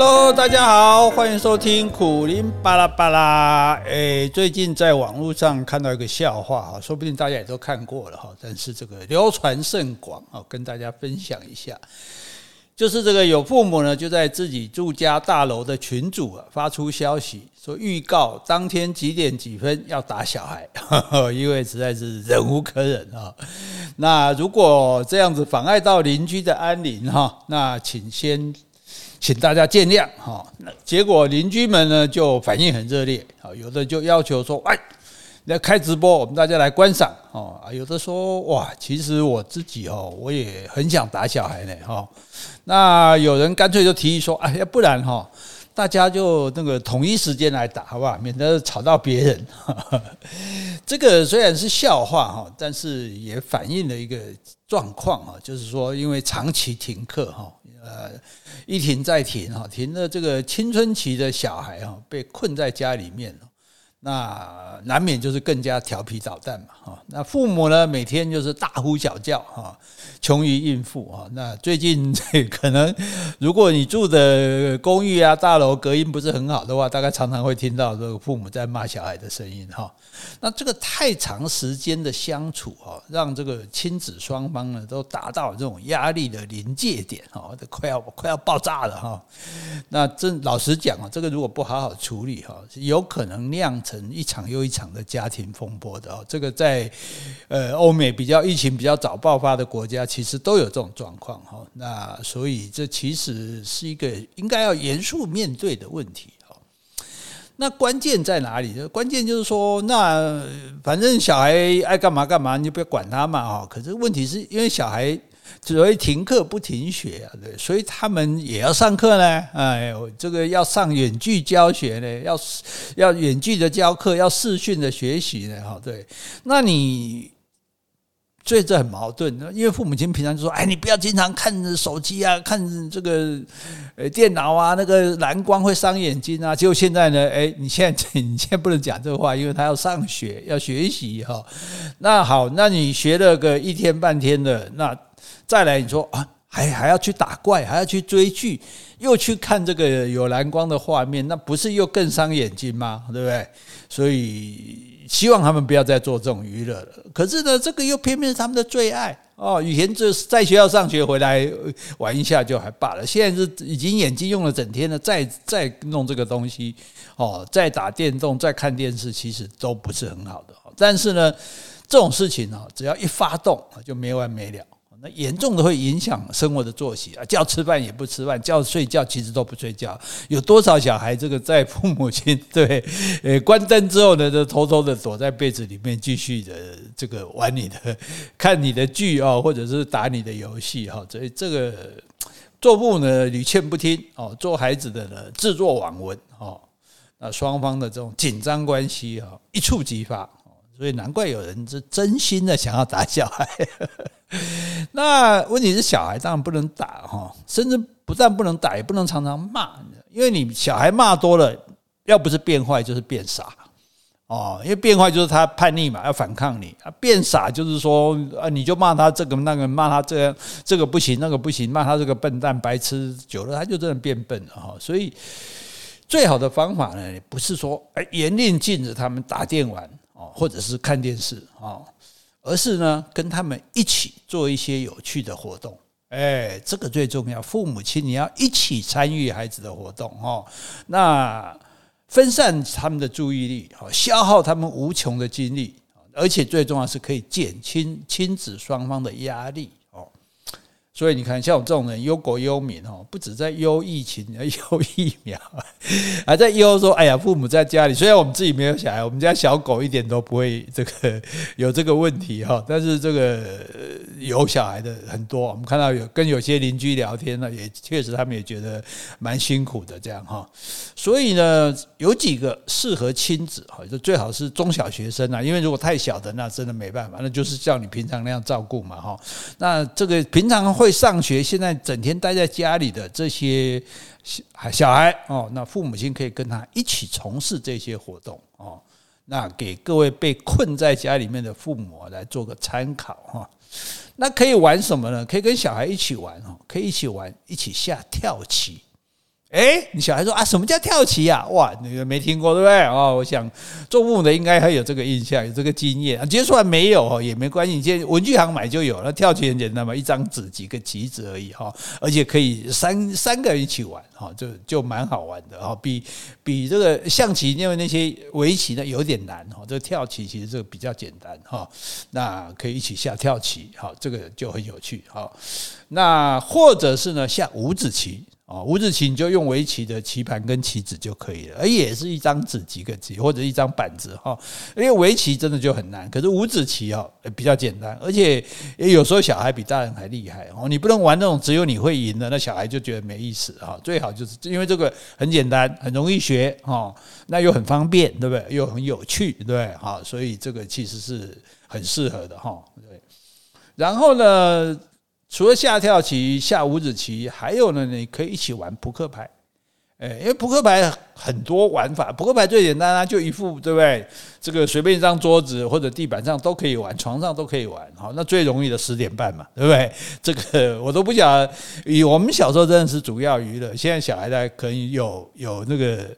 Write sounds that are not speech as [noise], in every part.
Hello，大家好，欢迎收听苦林巴拉巴拉。哎，最近在网络上看到一个笑话哈，说不定大家也都看过了哈，但是这个流传甚广啊，跟大家分享一下。就是这个有父母呢，就在自己住家大楼的群组啊发出消息，说预告当天几点几分要打小孩，[laughs] 因为实在是忍无可忍啊。那如果这样子妨碍到邻居的安宁哈，那请先请大家见谅哈。那结果邻居们呢就反应很热烈啊，有的就要求说，哎。要开直播，我们大家来观赏哦。有的说哇，其实我自己哦，我也很想打小孩呢哈。那有人干脆就提议说，哎，要不然哈，大家就那个统一时间来打，好不好？免得吵到别人。这个虽然是笑话哈，但是也反映了一个状况啊，就是说，因为长期停课哈，呃，一停再停哈，停了这个青春期的小孩哈，被困在家里面。那难免就是更加调皮捣蛋嘛，哈。那父母呢，每天就是大呼小叫，哈，穷于应付，哈。那最近 [laughs] 可能，如果你住的公寓啊、大楼隔音不是很好的话，大概常常会听到这个父母在骂小孩的声音，哈。那这个太长时间的相处，哈，让这个亲子双方呢都达到这种压力的临界点，哈，都快要快要爆炸了，哈。那真老实讲啊，这个如果不好好处理，哈，有可能酿成一场又一场的家庭风波的哦，这个在呃欧美比较疫情比较早爆发的国家，其实都有这种状况哈。那所以这其实是一个应该要严肃面对的问题哈。那关键在哪里？关键就是说，那反正小孩爱干嘛干嘛，你就不要管他嘛哈。可是问题是因为小孩。所谓停课不停学啊，对，所以他们也要上课呢。哎，这个要上远距教学呢，要要远距的教课，要视讯的学习呢。哈，对，那你所以这很矛盾，因为父母亲平常就说：“哎，你不要经常看手机啊，看这个呃电脑啊，那个蓝光会伤眼睛啊。”结果现在呢，哎，你现在 [laughs] 你现在不能讲这话，因为他要上学要学习哈。那好，那你学了个一天半天的那。再来，你说啊，还还要去打怪，还要去追剧，又去看这个有蓝光的画面，那不是又更伤眼睛吗？对不对？所以希望他们不要再做这种娱乐了。可是呢，这个又偏偏是他们的最爱哦。以前就是在学校上学回来玩一下就还罢了，现在是已经眼睛用了整天了，再再弄这个东西哦，再打电动，再看电视，其实都不是很好的。但是呢，这种事情啊，只要一发动就没完没了。那严重的会影响生活的作息啊，叫吃饭也不吃饭，叫睡觉其实都不睡觉。有多少小孩这个在父母亲对呃关灯之后呢，就偷偷的躲在被子里面继续的这个玩你的 [laughs] 看你的剧啊，或者是打你的游戏哈。所以这个做父母呢屡劝不听哦，做孩子的呢置若罔闻哦。那双方的这种紧张关系啊一触即发，所以难怪有人是真心的想要打小孩。[laughs] 那问题是小孩当然不能打哈，甚至不但不能打，也不能常常骂，因为你小孩骂多了，要不是变坏就是变傻哦。因为变坏就是他叛逆嘛，要反抗你；啊变傻就是说啊，你就骂他这个那个，骂他这样这个不行，那个不行，骂他这个笨蛋白痴，久了他就真的变笨了哈。所以最好的方法呢，不是说哎严令禁止他们打电玩哦，或者是看电视哦。而是呢，跟他们一起做一些有趣的活动，哎，这个最重要。父母亲你要一起参与孩子的活动哦，那分散他们的注意力，哦消耗他们无穷的精力，而且最重要是可以减轻亲子双方的压力。所以你看，像我这种人忧国忧民哦，不止在忧疫情，忧疫苗，[laughs] 还在忧说：哎呀，父母在家里，虽然我们自己没有小孩，我们家小狗一点都不会这个 [laughs] 有这个问题哈，但是这个有小孩的很多，我们看到有跟有些邻居聊天呢，也确实他们也觉得蛮辛苦的这样哈。所以呢，有几个适合亲子哈，就最好是中小学生啊，因为如果太小的那真的没办法，那就是像你平常那样照顾嘛哈。那这个平常会。上学现在整天待在家里的这些小小孩哦，那父母亲可以跟他一起从事这些活动哦。那给各位被困在家里面的父母来做个参考哈。那可以玩什么呢？可以跟小孩一起玩哦，可以一起玩，一起下跳棋哎，你小孩说啊，什么叫跳棋啊？哇，你们没听过对不对？哦，我想做父母的应该还有这个印象，有这个经验啊。接出来没有哦，也没关系，你现在文具行买就有了。跳棋很简单嘛，一张纸几个棋子而已哈，而且可以三三个人一起玩哈，就就蛮好玩的哈。比比这个象棋，因为那些围棋呢有点难哈，这个跳棋其实这个比较简单哈。那可以一起下跳棋，好，这个就很有趣哈。那或者是呢下五子棋。哦，五子棋你就用围棋的棋盘跟棋子就可以了，而也是一张纸几个棋或者一张板子哈。因为围棋真的就很难，可是五子棋哦比较简单，而且有时候小孩比大人还厉害哦。你不能玩那种只有你会赢的，那小孩就觉得没意思哈。最好就是因为这个很简单，很容易学哈，那又很方便，对不对？又很有趣，对不对？哈，所以这个其实是很适合的哈。对，然后呢？除了下跳棋、下五子棋，还有呢，你可以一起玩扑克牌。诶，因为扑克牌很多玩法，扑克牌最简单啊，就一副，对不对？这个随便一张桌子或者地板上都可以玩，床上都可以玩。好，那最容易的十点半嘛，对不对？[laughs] 这个我都不晓得。以我们小时候真的是主要娱乐，现在小孩呢可能有有那个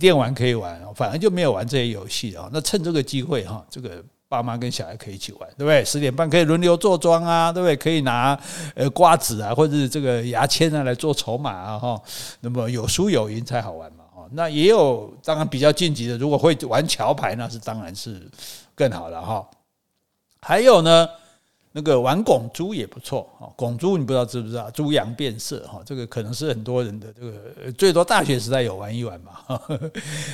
电玩可以玩，反而就没有玩这些游戏啊。那趁这个机会哈，这个。爸妈跟小孩可以一起玩，对不对？十点半可以轮流坐庄啊，对不对？可以拿呃瓜子啊，或者是这个牙签啊来做筹码啊，哈。那么有输有赢才好玩嘛，哈。那也有当然比较晋级的，如果会玩桥牌，那是当然是更好了哈。还有呢，那个玩拱猪也不错，哈。拱猪你不知道知不知道？猪羊变色，哈，这个可能是很多人的这个最多大学时代有玩一玩嘛。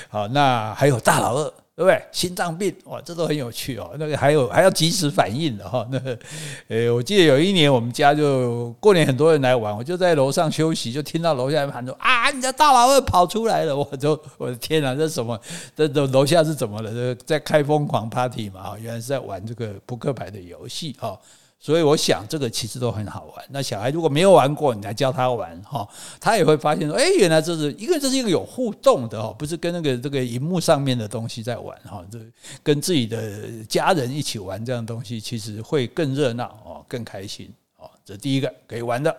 好，那还有大老二。对不对？心脏病哇，这都很有趣哦。那个还有还要及时反应的哈。那个，呃，我记得有一年我们家就过年很多人来玩，我就在楼上休息，就听到楼下喊说啊，你的大老二跑出来了！我就我的天哪，这什么？这楼楼下是怎么了？在开疯狂 party 嘛？原来是在玩这个扑克牌的游戏哈。所以我想这个其实都很好玩。那小孩如果没有玩过，你来教他玩哈，他也会发现说，哎，原来这是一个这是一个有互动的哦，不是跟那个这个荧幕上面的东西在玩哈，这跟自己的家人一起玩这样的东西，其实会更热闹哦，更开心哦。这第一个可以玩的。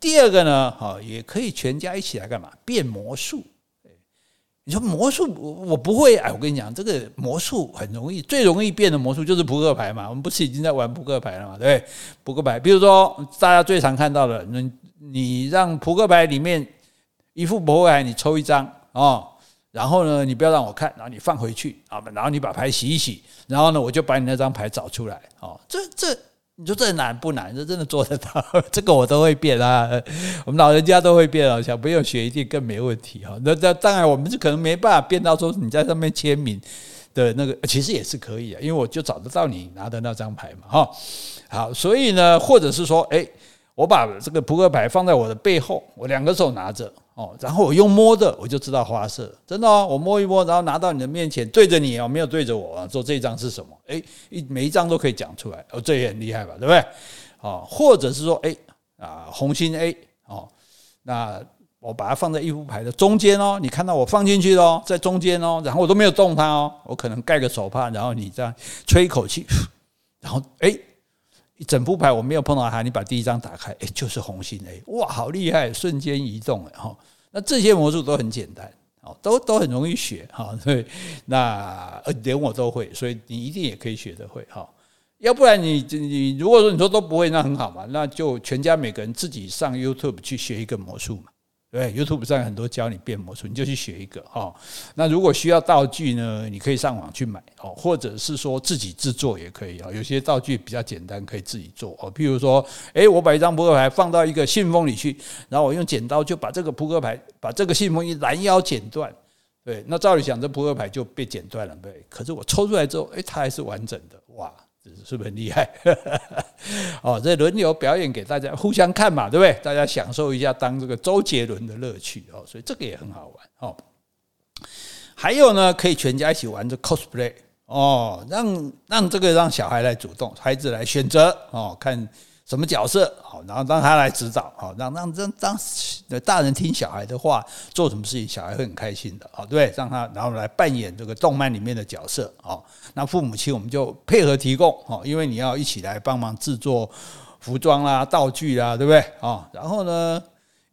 第二个呢，哈，也可以全家一起来干嘛？变魔术。你说魔术，我我不会哎，我跟你讲，这个魔术很容易，最容易变的魔术就是扑克牌嘛。我们不是已经在玩扑克牌了嘛？对，扑克牌，比如说大家最常看到的，你你让扑克牌里面一副扑克牌，你抽一张哦，然后呢，你不要让我看，然后你放回去啊，然后你把牌洗一洗，然后呢，我就把你那张牌找出来哦，这这。你说这难不难？这真的做得到，[laughs] 这个我都会变啊。我们老人家都会变啊，小朋友学一定更没问题哈。那那当然，我们是可能没办法变到说你在上面签名的那个，其实也是可以啊，因为我就找得到你拿的那张牌嘛哈。好，所以呢，或者是说，哎，我把这个扑克牌放在我的背后，我两个手拿着。哦，然后我用摸的，我就知道花色，真的哦，我摸一摸，然后拿到你的面前，对着你哦，没有对着我，说这张是什么？哎，一每一张都可以讲出来，哦，这也很厉害吧，对不对？哦，或者是说，哎啊，红心 A 哦，那我把它放在一副牌的中间哦，你看到我放进去喽，在中间哦，然后我都没有动它哦，我可能盖个手帕，然后你这样吹一口气，然后哎，一一整副牌我没有碰到它，你把第一张打开，哎，就是红心 A，哇，好厉害，瞬间移动哎哈。那这些魔术都很简单，哦，都都很容易学哈。[laughs] 对，那连我都会，所以你一定也可以学得会哈。要不然你你如果说你说都不会，那很好嘛，那就全家每个人自己上 YouTube 去学一个魔术嘛。对，YouTube 上很多教你变魔术，你就去学一个哈。那如果需要道具呢，你可以上网去买哦，或者是说自己制作也可以啊。有些道具比较简单，可以自己做哦。譬如说，诶，我把一张扑克牌放到一个信封里去，然后我用剪刀就把这个扑克牌把这个信封一拦腰剪断，对，那照理讲这扑克牌就被剪断了，对。可是我抽出来之后，诶，它还是完整的，哇！是不是很厉害？[laughs] 哦，这轮流表演给大家互相看嘛，对不对？大家享受一下当这个周杰伦的乐趣哦，所以这个也很好玩哦。还有呢，可以全家一起玩这 cosplay 哦，让让这个让小孩来主动，孩子来选择哦，看。什么角色？好，然后让他来指导，好，让让让让大人听小孩的话，做什么事情小孩会很开心的，好，对，让他然后来扮演这个动漫里面的角色，好，那父母亲我们就配合提供，好，因为你要一起来帮忙制作服装啦、道具啦，对不对？啊，然后呢，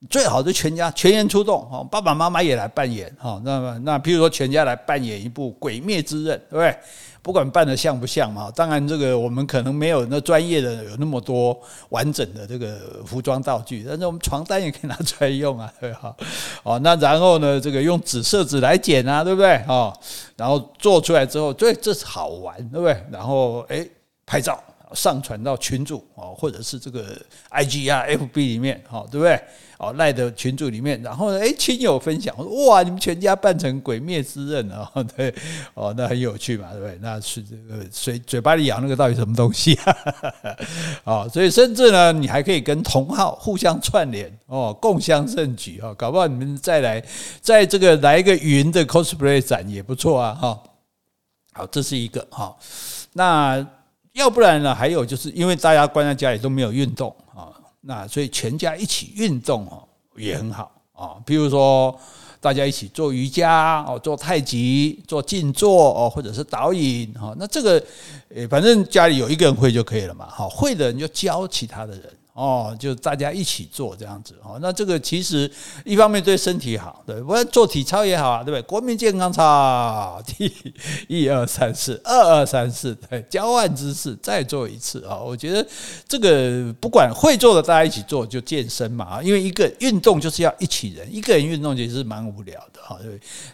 最好是全家全员出动哈，爸爸妈妈也来扮演哈。那么那譬如说全家来扮演一部《鬼灭之刃》，对不对？不管扮得像不像嘛，当然这个我们可能没有那专业的有那么多完整的这个服装道具，但是我们床单也可以拿出来用啊，对哈。哦，那然后呢，这个用紫色纸来剪啊，对不对？哦，然后做出来之后，对，这是好玩，对不对？然后诶，拍照。上传到群组哦，或者是这个 IG 啊、FB 里面，哈，对不对？哦，赖的群组里面，然后呢，诶，亲友分享，哇，你们全家扮成鬼灭之刃啊，[laughs] 对，哦，那很有趣嘛，对不对？那是这个嘴嘴巴里咬那个到底什么东西啊？[laughs] 哦，所以甚至呢，你还可以跟同号互相串联哦，共襄盛举啊，搞不好你们再来，在这个来一个云的 cosplay 展也不错啊，哈。好，这是一个哈，那。要不然呢？还有就是因为大家关在家里都没有运动啊，那所以全家一起运动哦也很好啊。比如说大家一起做瑜伽哦，做太极，做静坐哦，或者是导引哈。那这个诶，反正家里有一个人会就可以了嘛。好，会的人就教其他的人。哦，就大家一起做这样子哦，那这个其实一方面对身体好，对，不然做体操也好啊，对不对？国民健康操，第一二三四，二二三四，对，交换姿势，再做一次啊！我觉得这个不管会做的，大家一起做就健身嘛啊，因为一个运动就是要一起人，一个人运动其实是蛮无聊的哈，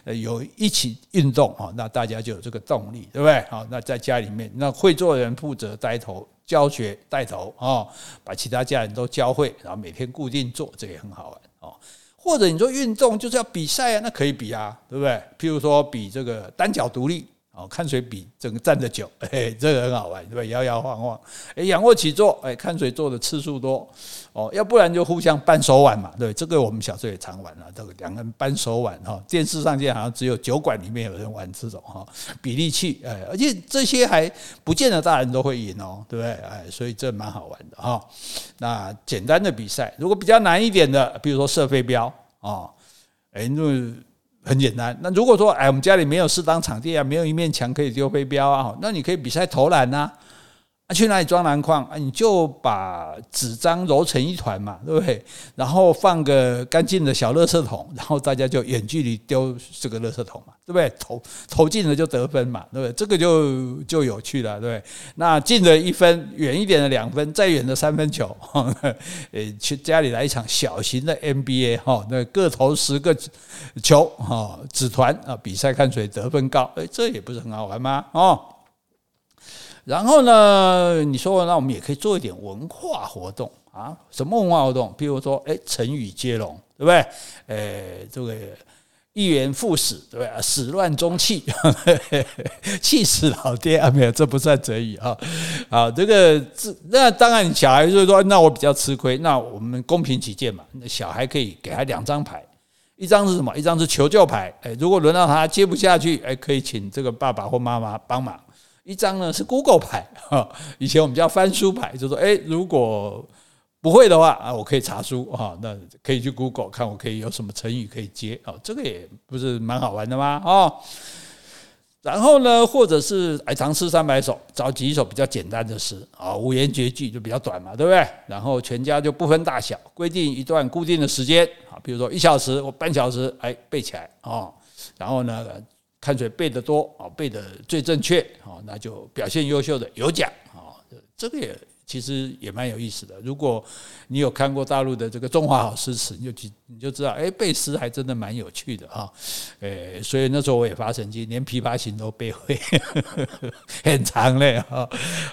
对，有一起运动哈，那大家就有这个动力，对不对？好，那在家里面，那会做的人负责带头。教学带头啊，把其他家人都教会，然后每天固定做，这也很好玩哦。或者你说运动就是要比赛啊，那可以比啊，对不对？譬如说比这个单脚独立。哦，看谁比整个站得久，哎，这个很好玩，对吧？摇摇晃晃，哎，仰卧起坐，哎，看谁做的次数多，哦，要不然就互相扳手腕嘛，对，这个我们小时候也常玩了，这个两个人扳手腕哈，电视上见好像只有酒馆里面有人玩这种哈，比力气，哎，而且这些还不见得大人都会赢哦，对不对？哎，所以这蛮好玩的哈。那简单的比赛，如果比较难一点的，比如说射飞镖啊，哎，那。很简单，那如果说哎，我们家里没有适当场地啊，没有一面墙可以丢飞镖啊，那你可以比赛投篮呐去哪里装篮筐啊？你就把纸张揉成一团嘛，对不对？然后放个干净的小垃圾桶，然后大家就远距离丢这个垃圾桶嘛，对不对？投投进了就得分嘛，对不对？这个就就有趣了，对不对？那进了一分，远一点的两分，再远的三分球，[laughs] 呃，去家里来一场小型的 NBA 哈，那各投十个球哈，纸团啊，比赛看谁得分高，哎，这也不是很好玩吗？哦。然后呢，你说那我们也可以做一点文化活动啊？什么文化活动？譬如说，哎，成语接龙，对不对？哎，这个一元复始，对不对？始乱终弃，[laughs] 气死老爹啊！没有，这不算成语啊。好，这个这那当然，小孩就是说，那我比较吃亏。那我们公平起见嘛，那小孩可以给他两张牌，一张是什么？一张是求救牌。哎，如果轮到他接不下去，哎，可以请这个爸爸或妈妈帮忙。一张呢是 Google 牌 [laughs] 哈，以前我们叫翻书牌，就说哎，如果不会的话啊，我可以查书哈，那可以去 Google 看，我可以有什么成语可以接啊，这个也不是蛮好玩的吗？啊，然后呢，或者是哎，唐诗三百首，找几首比较简单的诗啊，五言绝句就比较短嘛，对不对？然后全家就不分大小，规定一段固定的时间啊，比如说一小时或半小时，哎，背起来啊，然后呢。看谁背得多啊，背得最正确啊，那就表现优秀的有奖啊。这个也其实也蛮有意思的。如果你有看过大陆的这个中华好诗词，你就你就知道，哎，背诗还真的蛮有趣的哈。哎，所以那时候我也发神经，连《琵琶行》都背会，[laughs] 很长嘞哈。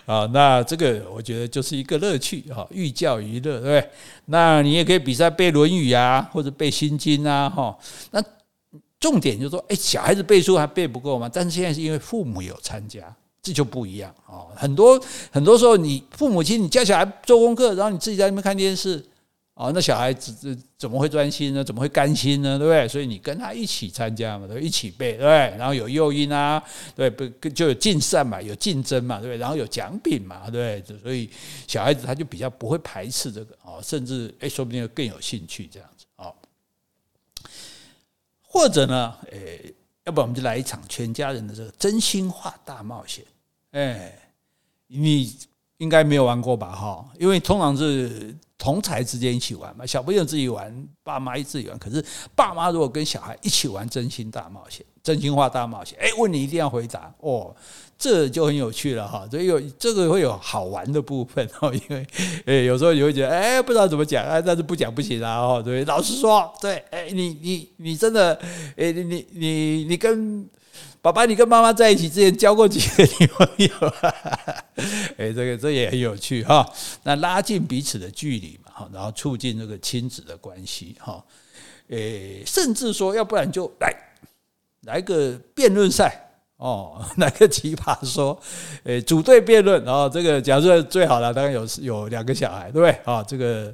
啊，那这个我觉得就是一个乐趣哈，寓教于乐，对不对？那你也可以比赛背《论语》啊，或者背《心经》啊，哈。那重点就是说，哎，小孩子背书还背不够吗？但是现在是因为父母有参加，这就不一样哦。很多很多时候，你父母亲你教小孩做功课，然后你自己在那边看电视，哦，那小孩子怎么会专心呢？怎么会甘心呢？对不对？所以你跟他一起参加嘛，对，一起背，对不对？然后有诱因啊，对不？就有竞赛嘛，有竞争嘛，对不对？然后有奖品嘛，对？所以小孩子他就比较不会排斥这个哦，甚至哎，说不定更有兴趣这样子。或者呢，诶，要不我们就来一场全家人的这个真心话大冒险。哎，你应该没有玩过吧？哈，因为通常是同才之间一起玩嘛，小朋友自己玩，爸妈一自己玩。可是爸妈如果跟小孩一起玩真心大冒险、真心话大冒险，哎，问你一定要回答哦，这就很有趣了哈。所以有这个会有好玩的部分哦，因为诶有时候你会觉得哎不知道怎么讲啊，但是不讲不行啊哦，对，老实说，对，哎你你你真的哎你你你你跟。爸爸，你跟妈妈在一起之前交过几个女朋友？[laughs] 哎，这个这也很有趣哈。那拉近彼此的距离嘛，哈，然后促进这个亲子的关系哈。诶，甚至说，要不然就来来个辩论赛哦，[laughs] 来个奇葩说，诶，组队辩论，然后这个假设最好了，当然有有两个小孩，对不对？啊，这个。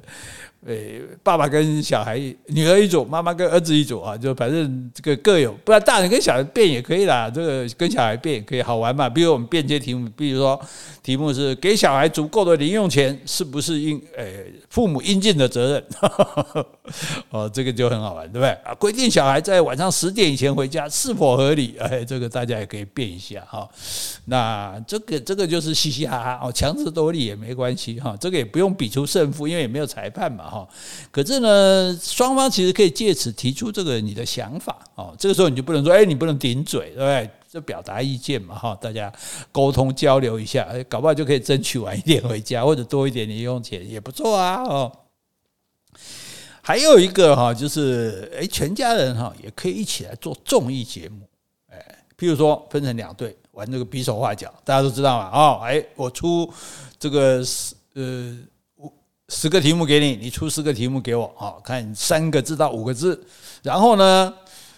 诶，爸爸跟小孩女儿一组，妈妈跟儿子一组啊，就反正这个各有，不然大人跟小孩辩也可以啦。这个跟小孩辩也可以好玩嘛。比如我们辩些题目，比如说题目是给小孩足够的零用钱，是不是应诶父母应尽的责任？[laughs] 哦，这个就很好玩，对不对？啊，规定小孩在晚上十点以前回家是否合理？哎，这个大家也可以辩一下哈。那这个这个就是嘻嘻哈哈哦，强词夺理也没关系哈。这个也不用比出胜负，因为也没有裁判嘛。可是呢，双方其实可以借此提出这个你的想法哦。这个时候你就不能说，哎，你不能顶嘴，对不对？就表达意见嘛，哈，大家沟通交流一下，哎，搞不好就可以争取晚一点回家，[laughs] 或者多一点零用钱，也不错啊，哦。还有一个哈，就是哎，全家人哈也可以一起来做综艺节目，哎，譬如说分成两队玩这个比手画脚，大家都知道嘛，哦，哎，我出这个呃。十个题目给你，你出十个题目给我，好，看三个字到五个字，然后呢，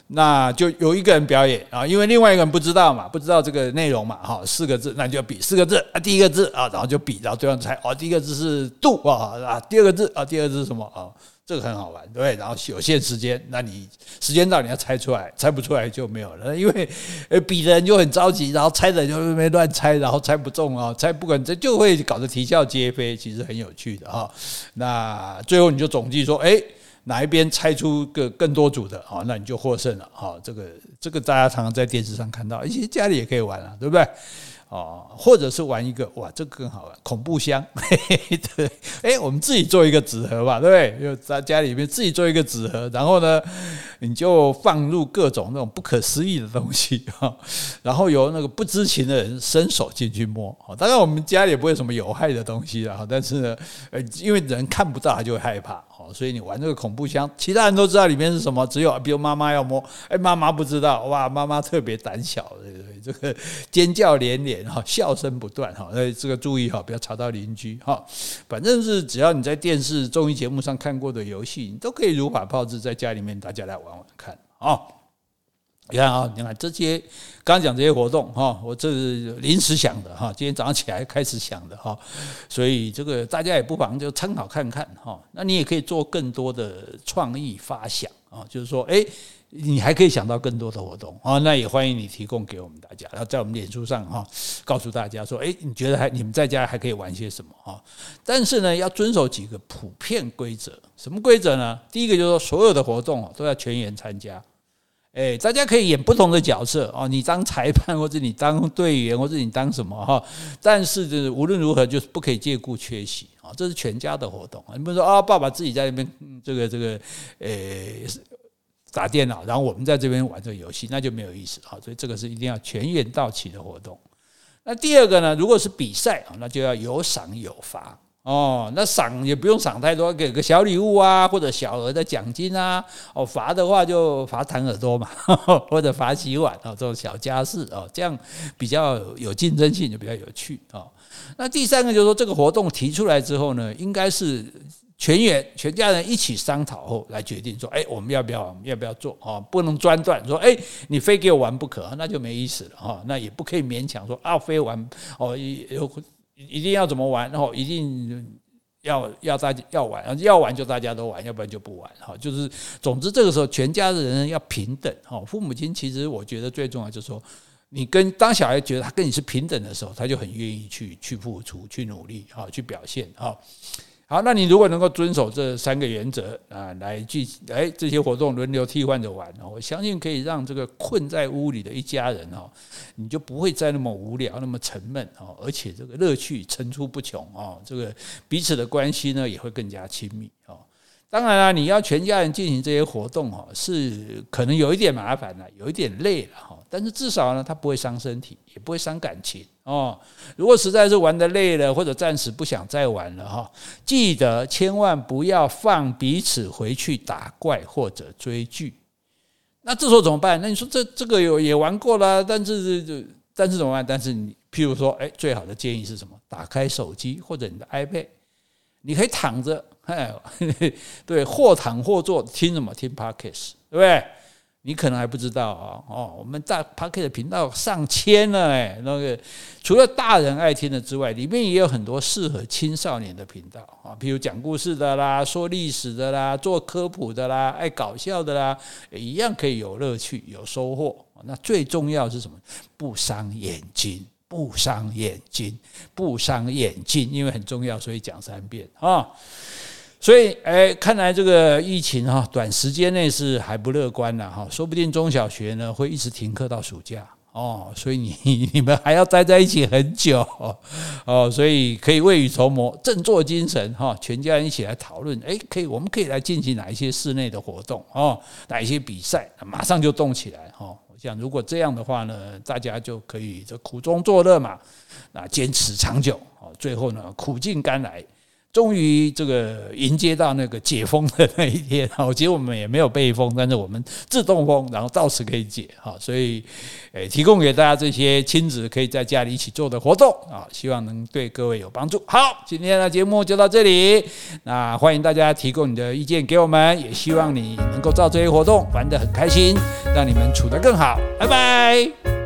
那就有一个人表演啊，因为另外一个人不知道嘛，不知道这个内容嘛，哈，四个字，那就比四个字啊，第一个字啊，然后就比，然后对方猜，哦，第一个字是度啊，啊，第二个字啊，第二个字是什么啊？这个很好玩，对不对？然后有限时间，那你时间到你要猜出来，猜不出来就没有了。因为呃比的人就很着急，然后猜的人就没乱猜，然后猜不中啊，猜不管这就会搞得啼笑皆非，其实很有趣的哈。那最后你就总计说，哎，哪一边猜出个更多组的啊，那你就获胜了哈。这个这个大家常常在电视上看到，其实家里也可以玩啊，对不对？哦，或者是玩一个哇，这个更好玩，恐怖箱，[laughs] 嘿嘿，对，哎，我们自己做一个纸盒吧，对不对？就在家里面自己做一个纸盒，然后呢，你就放入各种那种不可思议的东西哈，[laughs] 然后由那个不知情的人伸手进去摸。当然我们家里也不会有什么有害的东西啊，但是呢，呃，因为人看不到，他就会害怕。所以你玩这个恐怖箱，其他人都知道里面是什么，只有比如妈妈要摸，哎，妈妈不知道，哇，妈妈特别胆小，对对，这个尖叫连连哈，笑声不断哈，所以这个注意哈，不要吵到邻居哈。反正是只要你在电视综艺节目上看过的游戏，你都可以如法炮制在家里面，大家来玩玩看啊。你看啊，你看这些刚讲这些活动哈，我这是临时想的哈，今天早上起来开始想的哈，所以这个大家也不妨就参考看看哈。那你也可以做更多的创意发想啊，就是说，哎，你还可以想到更多的活动啊，那也欢迎你提供给我们大家，然后在我们脸书上哈，告诉大家说，哎，你觉得还你们在家还可以玩些什么哈？但是呢，要遵守几个普遍规则，什么规则呢？第一个就是说，所有的活动都要全员参加。哎，大家可以演不同的角色哦，你当裁判，[laughs] 或者你当队员，或者你当什么哈？但是就是无论如何，就是不可以借故缺席啊，这是全家的活动啊。你比如说啊，爸爸自己在那边这个这个呃打电脑，然后我们在这边玩这个游戏，那就没有意思啊。所以这个是一定要全员到齐的活动。那第二个呢，如果是比赛啊，那就要有赏有罚。哦，那赏也不用赏太多，给个小礼物啊，或者小额的奖金啊。哦，罚的话就罚弹耳朵嘛，[laughs] 或者罚洗碗啊，这种小家事啊，这样比较有竞争性，就比较有趣啊。那第三个就是说，这个活动提出来之后呢，应该是全员全家人一起商讨后来决定说，哎，我们要不要，要不要做啊？不能专断说，哎，你非给我玩不可，那就没意思了哈。那也不可以勉强说啊，非玩哦有。一定要怎么玩，然后一定要要大家要玩，要玩就大家都玩，要不然就不玩哈。就是总之这个时候全家的人要平等哈。父母亲其实我觉得最重要就是说，你跟当小孩觉得他跟你是平等的时候，他就很愿意去去付出、去努力啊、去表现哈。好，那你如果能够遵守这三个原则啊，来去哎这些活动轮流替换着玩，我相信可以让这个困在屋里的一家人哦，你就不会再那么无聊、那么沉闷哦，而且这个乐趣层出不穷哦，这个彼此的关系呢也会更加亲密。当然了，你要全家人进行这些活动哈，是可能有一点麻烦了，有一点累了哈。但是至少呢，它不会伤身体，也不会伤感情哦。如果实在是玩得累了，或者暂时不想再玩了哈，记得千万不要放彼此回去打怪或者追剧。那这时候怎么办？那你说这这个有也玩过了，但是就但是怎么办？但是你譬如说，哎，最好的建议是什么？打开手机或者你的 iPad，你可以躺着。哎，[laughs] 对，或躺或坐，听什么？听 Podcast，对不对？你可能还不知道啊，哦，我们大 Podcast 频道上千了，哎，那个除了大人爱听的之外，里面也有很多适合青少年的频道啊，比如讲故事的啦，说历史的啦，做科普的啦，爱搞笑的啦，一样可以有乐趣、有收获。那最重要是什么？不伤眼睛。不伤眼睛，不伤眼睛，因为很重要，所以讲三遍啊。所以，哎，看来这个疫情哈，短时间内是还不乐观的哈，说不定中小学呢会一直停课到暑假哦。所以你 [laughs] 你们还要待在一起很久哦，所以可以未雨绸缪，振作精神哈，全家人一起来讨论，哎，可以，我们可以来进行哪一些室内的活动哦，哪一些比赛，马上就动起来哈。像如果这样的话呢，大家就可以这苦中作乐嘛，啊，坚持长久哦，最后呢苦尽甘来。终于这个迎接到那个解封的那一天，好，其实我们也没有被封，但是我们自动封，然后到此可以解，好，所以诶，提供给大家这些亲子可以在家里一起做的活动啊，希望能对各位有帮助。好，今天的节目就到这里，那欢迎大家提供你的意见给我们，也希望你能够照这些活动玩得很开心，让你们处得更好，拜拜。